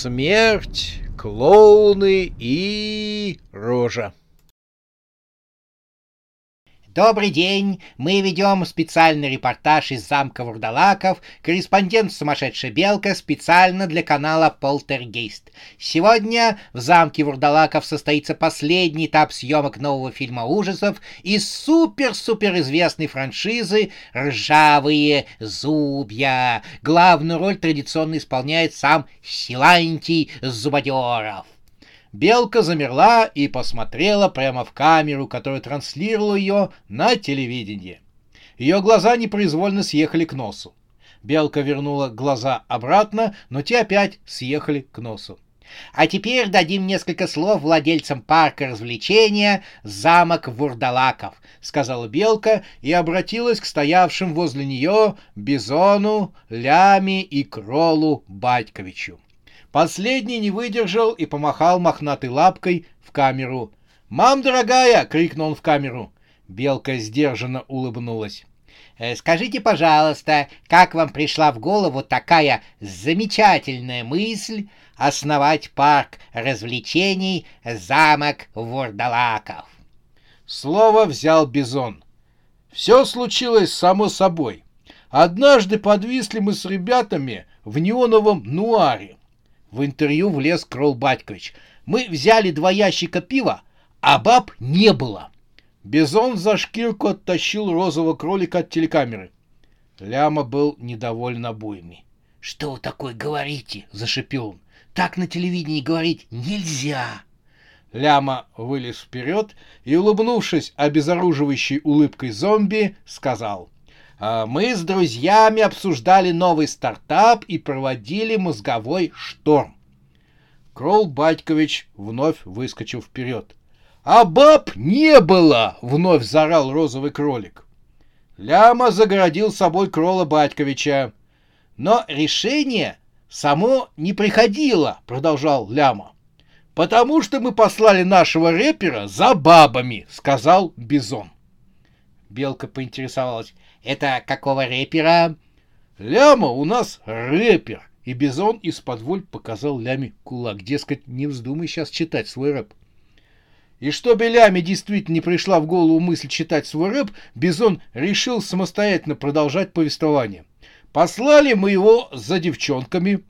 Смерть, клоуны и рожа. Добрый день! Мы ведем специальный репортаж из замка Вурдалаков, корреспондент «Сумасшедшая белка» специально для канала «Полтергейст». Сегодня в замке Вурдалаков состоится последний этап съемок нового фильма ужасов из супер-супер известной франшизы «Ржавые зубья». Главную роль традиционно исполняет сам Силантий Зубодеров. Белка замерла и посмотрела прямо в камеру, которая транслировала ее на телевидении. Ее глаза непроизвольно съехали к носу. Белка вернула глаза обратно, но те опять съехали к носу. А теперь дадим несколько слов владельцам парка развлечения «Замок Вурдалаков», — сказала Белка и обратилась к стоявшим возле нее Бизону, Ляме и Кролу Батьковичу. Последний не выдержал и помахал мохнатой лапкой в камеру. «Мам, дорогая!» — крикнул он в камеру. Белка сдержанно улыбнулась. «Э, «Скажите, пожалуйста, как вам пришла в голову такая замечательная мысль основать парк развлечений «Замок Вурдалаков»?» Слово взял Бизон. «Все случилось само собой. Однажды подвисли мы с ребятами в неоновом нуаре. В интервью влез Кролл Батькович. Мы взяли два ящика пива, а баб не было. Бизон за шкирку оттащил розового кролика от телекамеры. Ляма был недоволен обоими. — Что вы такое говорите? — зашипел он. — Так на телевидении говорить нельзя. Ляма вылез вперед и, улыбнувшись обезоруживающей улыбкой зомби, сказал — мы с друзьями обсуждали новый стартап и проводили мозговой шторм. Кролл Батькович вновь выскочил вперед. «А баб не было!» — вновь заорал розовый кролик. Ляма загородил собой Кролла Батьковича. «Но решение само не приходило», — продолжал Ляма. «Потому что мы послали нашего рэпера за бабами», — сказал Бизон. Белка поинтересовалась. Это какого рэпера? Ляма у нас рэпер. И Бизон исподволь показал Ляме кулак. Дескать, не вздумай сейчас читать свой рэп. И чтобы Ляме действительно не пришла в голову мысль читать свой рэп, Бизон решил самостоятельно продолжать повествование. Послали мы его за девчонками,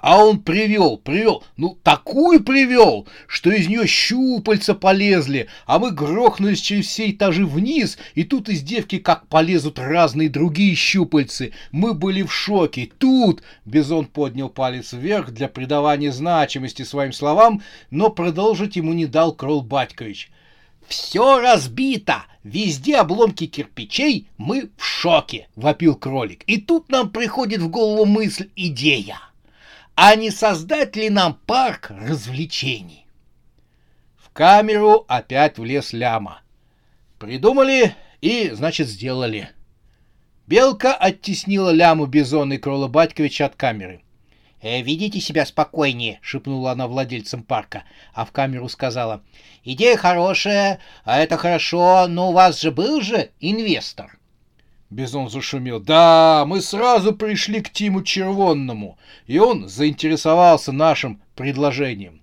а он привел, привел, ну такую привел, что из нее щупальца полезли, а мы грохнулись через все этажи вниз, и тут из девки как полезут разные другие щупальцы. Мы были в шоке. Тут Бизон поднял палец вверх для придавания значимости своим словам, но продолжить ему не дал Кролл Батькович. «Все разбито! Везде обломки кирпичей, мы в шоке!» — вопил кролик. И тут нам приходит в голову мысль, идея а не создать ли нам парк развлечений? В камеру опять влез ляма. Придумали и, значит, сделали. Белка оттеснила ляму Бизона и Крола Батьковича от камеры. «Э, «Ведите себя спокойнее», — шепнула она владельцам парка, а в камеру сказала. «Идея хорошая, а это хорошо, но у вас же был же инвестор». Бизон зашумел. «Да, мы сразу пришли к Тиму Червонному, и он заинтересовался нашим предложением».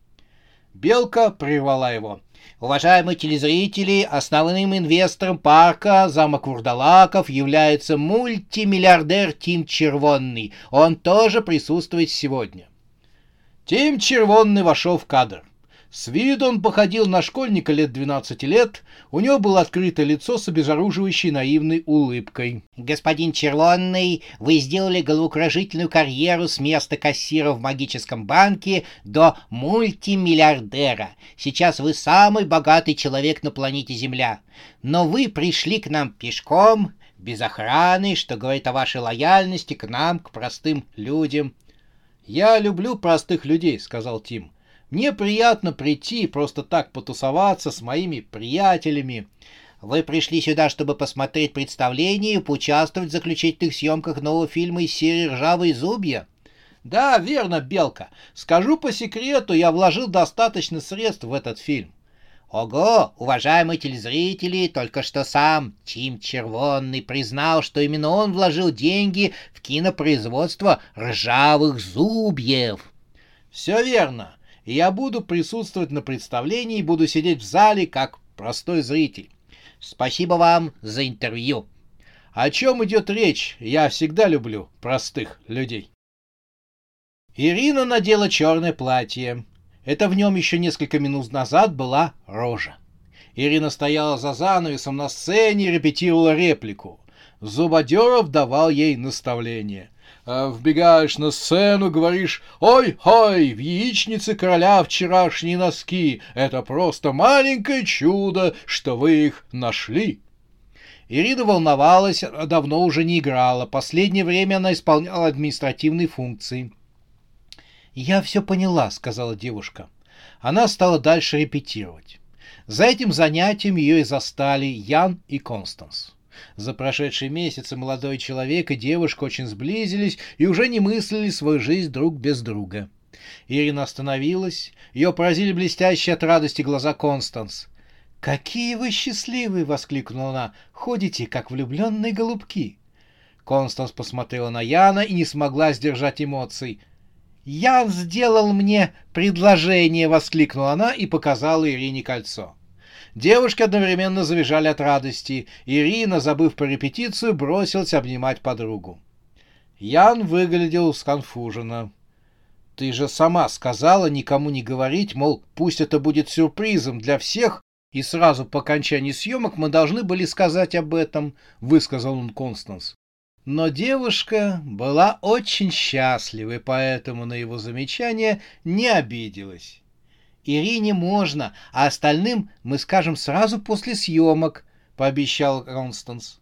Белка прервала его. Уважаемые телезрители, основным инвестором парка замок Вурдалаков является мультимиллиардер Тим Червонный. Он тоже присутствует сегодня. Тим Червонный вошел в кадр. С виду он походил на школьника лет 12 лет, у него было открытое лицо с обезоруживающей наивной улыбкой. «Господин Червонный, вы сделали головокружительную карьеру с места кассира в магическом банке до мультимиллиардера. Сейчас вы самый богатый человек на планете Земля. Но вы пришли к нам пешком, без охраны, что говорит о вашей лояльности к нам, к простым людям». «Я люблю простых людей», — сказал Тим. Мне приятно прийти просто так потусоваться с моими приятелями. Вы пришли сюда, чтобы посмотреть представление и поучаствовать в заключительных съемках нового фильма из серии «Ржавые зубья»? Да, верно, Белка. Скажу по секрету, я вложил достаточно средств в этот фильм. Ого, уважаемые телезрители, только что сам Тим Червонный признал, что именно он вложил деньги в кинопроизводство «Ржавых зубьев». Все верно и я буду присутствовать на представлении и буду сидеть в зале как простой зритель. Спасибо вам за интервью. О чем идет речь? Я всегда люблю простых людей. Ирина надела черное платье. Это в нем еще несколько минут назад была рожа. Ирина стояла за занавесом на сцене и репетировала реплику. Зубодеров давал ей наставление. А вбегаешь на сцену, говоришь «Ой-ой, в яичнице короля вчерашние носки! Это просто маленькое чудо, что вы их нашли!» Ирина волновалась, давно уже не играла. Последнее время она исполняла административные функции. «Я все поняла», — сказала девушка. Она стала дальше репетировать. За этим занятием ее и застали Ян и Констанс. За прошедшие месяцы молодой человек и девушка очень сблизились и уже не мыслили свою жизнь друг без друга. Ирина остановилась, ее поразили блестящие от радости глаза Констанс. «Какие вы счастливые!» — воскликнула она. «Ходите, как влюбленные голубки!» Констанс посмотрела на Яна и не смогла сдержать эмоций. «Ян сделал мне предложение!» — воскликнула она и показала Ирине кольцо. Девушки одновременно завизжали от радости. Ирина, забыв про репетицию, бросилась обнимать подругу. Ян выглядел сконфуженно. «Ты же сама сказала никому не говорить, мол, пусть это будет сюрпризом для всех, и сразу по окончании съемок мы должны были сказать об этом», — высказал он Констанс. Но девушка была очень счастлива, и поэтому на его замечание не обиделась. Ирине можно, а остальным мы скажем сразу после съемок», — пообещал Констанс.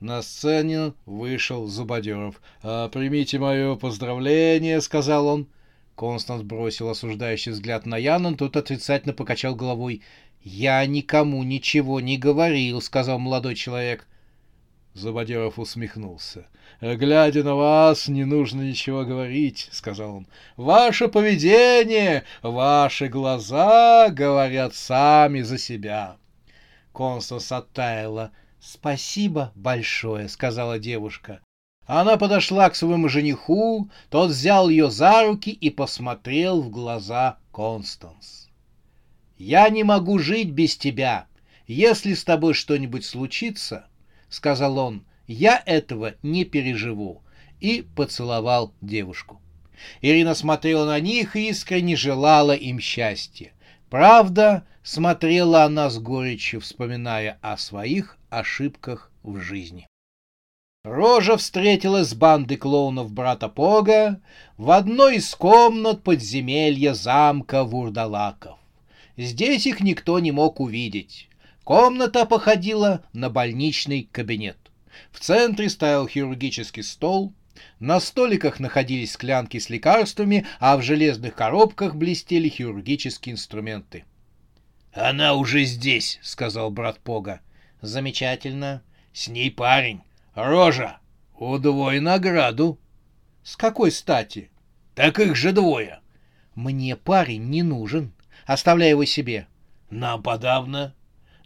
На сцене вышел Зубодеров. «А, «Примите мое поздравление», — сказал он. Констанс бросил осуждающий взгляд на Яна, тот отрицательно покачал головой. «Я никому ничего не говорил», — сказал молодой человек. Забодеров усмехнулся. «Глядя на вас, не нужно ничего говорить», — сказал он. «Ваше поведение, ваши глаза говорят сами за себя». Констанс оттаяла. «Спасибо большое», — сказала девушка. Она подошла к своему жениху, тот взял ее за руки и посмотрел в глаза Констанс. «Я не могу жить без тебя. Если с тобой что-нибудь случится, — сказал он, — «я этого не переживу», и поцеловал девушку. Ирина смотрела на них и искренне желала им счастья. Правда, смотрела она с горечью, вспоминая о своих ошибках в жизни. Рожа встретилась с бандой клоунов брата Пога в одной из комнат подземелья замка Вурдалаков. Здесь их никто не мог увидеть. Комната походила на больничный кабинет. В центре стоял хирургический стол, на столиках находились склянки с лекарствами, а в железных коробках блестели хирургические инструменты. «Она уже здесь», — сказал брат Пога. «Замечательно. С ней парень. Рожа. Удвой награду». «С какой стати?» «Так их же двое». «Мне парень не нужен. Оставляй его себе». «Нам подавно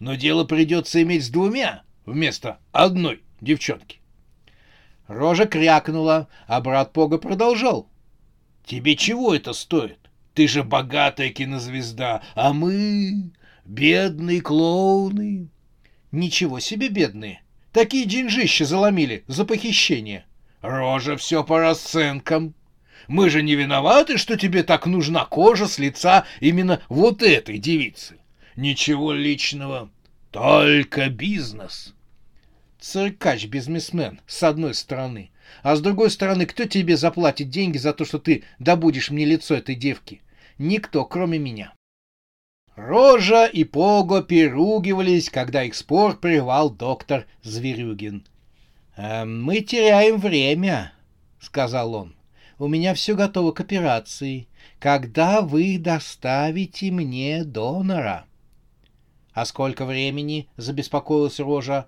но дело придется иметь с двумя вместо одной девчонки. Рожа крякнула, а брат Пога продолжал. «Тебе чего это стоит? Ты же богатая кинозвезда, а мы — бедные клоуны». «Ничего себе бедные! Такие деньжища заломили за похищение!» «Рожа все по расценкам. Мы же не виноваты, что тебе так нужна кожа с лица именно вот этой девицы. Ничего личного, только бизнес. Циркач-бизнесмен, с одной стороны. А с другой стороны, кто тебе заплатит деньги за то, что ты добудешь мне лицо этой девки? Никто, кроме меня. Рожа и Пого переругивались, когда их спор прервал доктор Зверюгин. «Э, «Мы теряем время», — сказал он. «У меня все готово к операции. Когда вы доставите мне донора?» «А сколько времени?» — забеспокоился Рожа.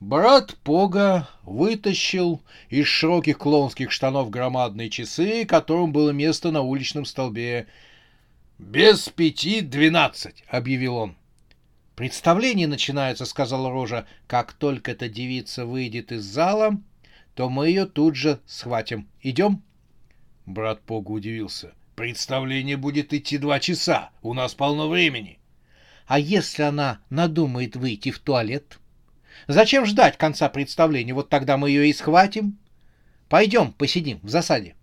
Брат Пога вытащил из широких клоунских штанов громадные часы, которым было место на уличном столбе, «Без пяти двенадцать», — объявил он. «Представление начинается», — сказала Рожа. «Как только эта девица выйдет из зала, то мы ее тут же схватим. Идем?» Брат Пога удивился. «Представление будет идти два часа. У нас полно времени». «А если она надумает выйти в туалет?» «Зачем ждать конца представления? Вот тогда мы ее и схватим. Пойдем, посидим в засаде».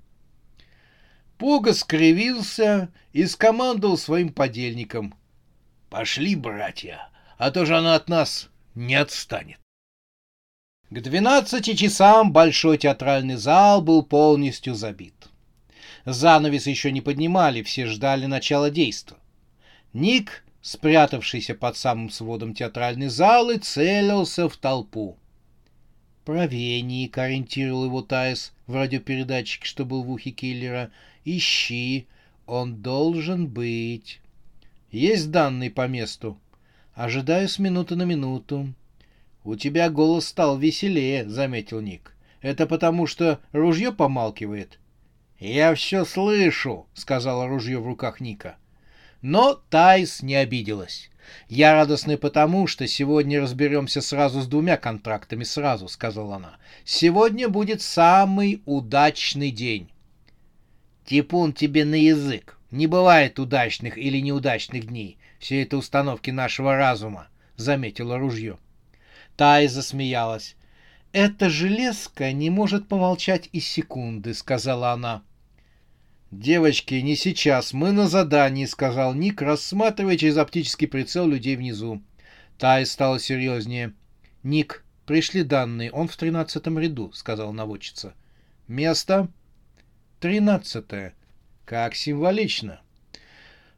Пуга скривился и скомандовал своим подельникам. «Пошли, братья, а то же она от нас не отстанет». К двенадцати часам большой театральный зал был полностью забит. Занавес еще не поднимали, все ждали начала действа. Ник, спрятавшийся под самым сводом театральной залы, целился в толпу. «Правее, Ник», — ориентировал его Тайс в радиопередатчике, что был в ухе киллера — Ищи, он должен быть. Есть данные по месту. Ожидаю с минуты на минуту. У тебя голос стал веселее, заметил Ник. Это потому, что ружье помалкивает. Я все слышу, сказала ружье в руках Ника. Но Тайс не обиделась. «Я радостный потому, что сегодня разберемся сразу с двумя контрактами сразу», — сказала она. «Сегодня будет самый удачный день. Типун тебе на язык. Не бывает удачных или неудачных дней. Все это установки нашего разума, — заметила ружье. Тай засмеялась. «Эта железка не может помолчать и секунды», — сказала она. «Девочки, не сейчас, мы на задании», — сказал Ник, рассматривая через оптический прицел людей внизу. Тай стала серьезнее. «Ник, пришли данные, он в тринадцатом ряду», — сказала наводчица. «Место?» Тринадцатое. Как символично.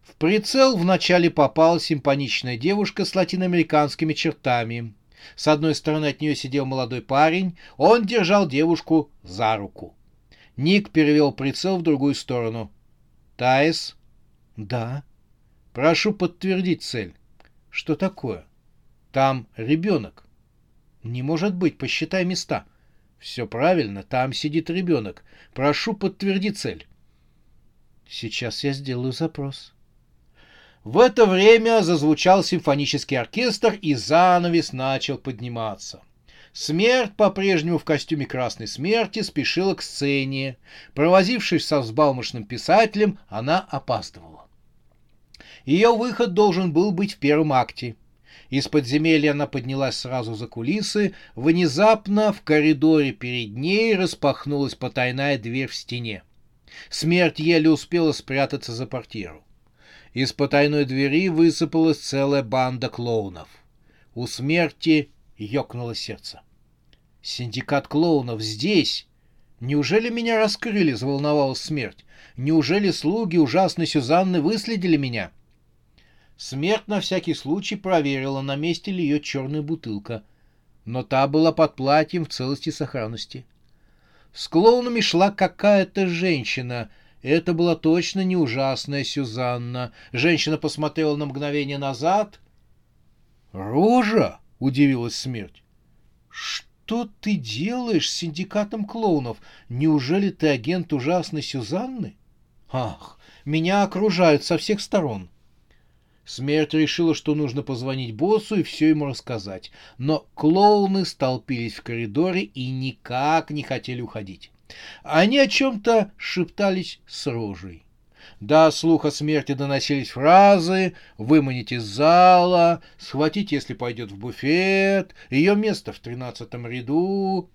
В прицел вначале попала симпаничная девушка с латиноамериканскими чертами. С одной стороны от нее сидел молодой парень, он держал девушку за руку. Ник перевел прицел в другую сторону. «Таис?» «Да». «Прошу подтвердить цель». «Что такое?» «Там ребенок». «Не может быть, посчитай места». Все правильно, там сидит ребенок. Прошу, подтверди цель. Сейчас я сделаю запрос. В это время зазвучал симфонический оркестр, и занавес начал подниматься. Смерть, по-прежнему в костюме Красной Смерти, спешила к сцене. Провозившись со взбалмошным писателем, она опаздывала. Ее выход должен был быть в первом акте — из подземелья она поднялась сразу за кулисы. Внезапно в коридоре перед ней распахнулась потайная дверь в стене. Смерть еле успела спрятаться за портьеру. Из потайной двери высыпалась целая банда клоунов. У смерти ёкнуло сердце. «Синдикат клоунов здесь!» Неужели меня раскрыли, заволновалась смерть? Неужели слуги ужасной Сюзанны выследили меня? Смерть на всякий случай проверила, на месте ли ее черная бутылка, но та была под платьем в целости и сохранности. С клоунами шла какая-то женщина. Это была точно не ужасная Сюзанна. Женщина посмотрела на мгновение назад. «Рожа!» — удивилась смерть. «Что ты делаешь с синдикатом клоунов? Неужели ты агент ужасной Сюзанны?» «Ах, меня окружают со всех сторон!» Смерть решила, что нужно позвонить боссу и все ему рассказать. Но клоуны столпились в коридоре и никак не хотели уходить. Они о чем-то шептались с рожей. До слуха смерти доносились фразы «выманить из зала», «схватить, если пойдет в буфет», «ее место в тринадцатом ряду».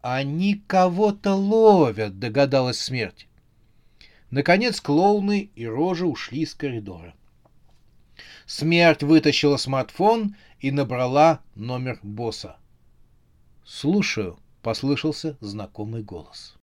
«Они кого-то ловят», — догадалась смерть. Наконец клоуны и рожи ушли из коридора. Смерть вытащила смартфон и набрала номер босса. «Слушаю», — послышался знакомый голос.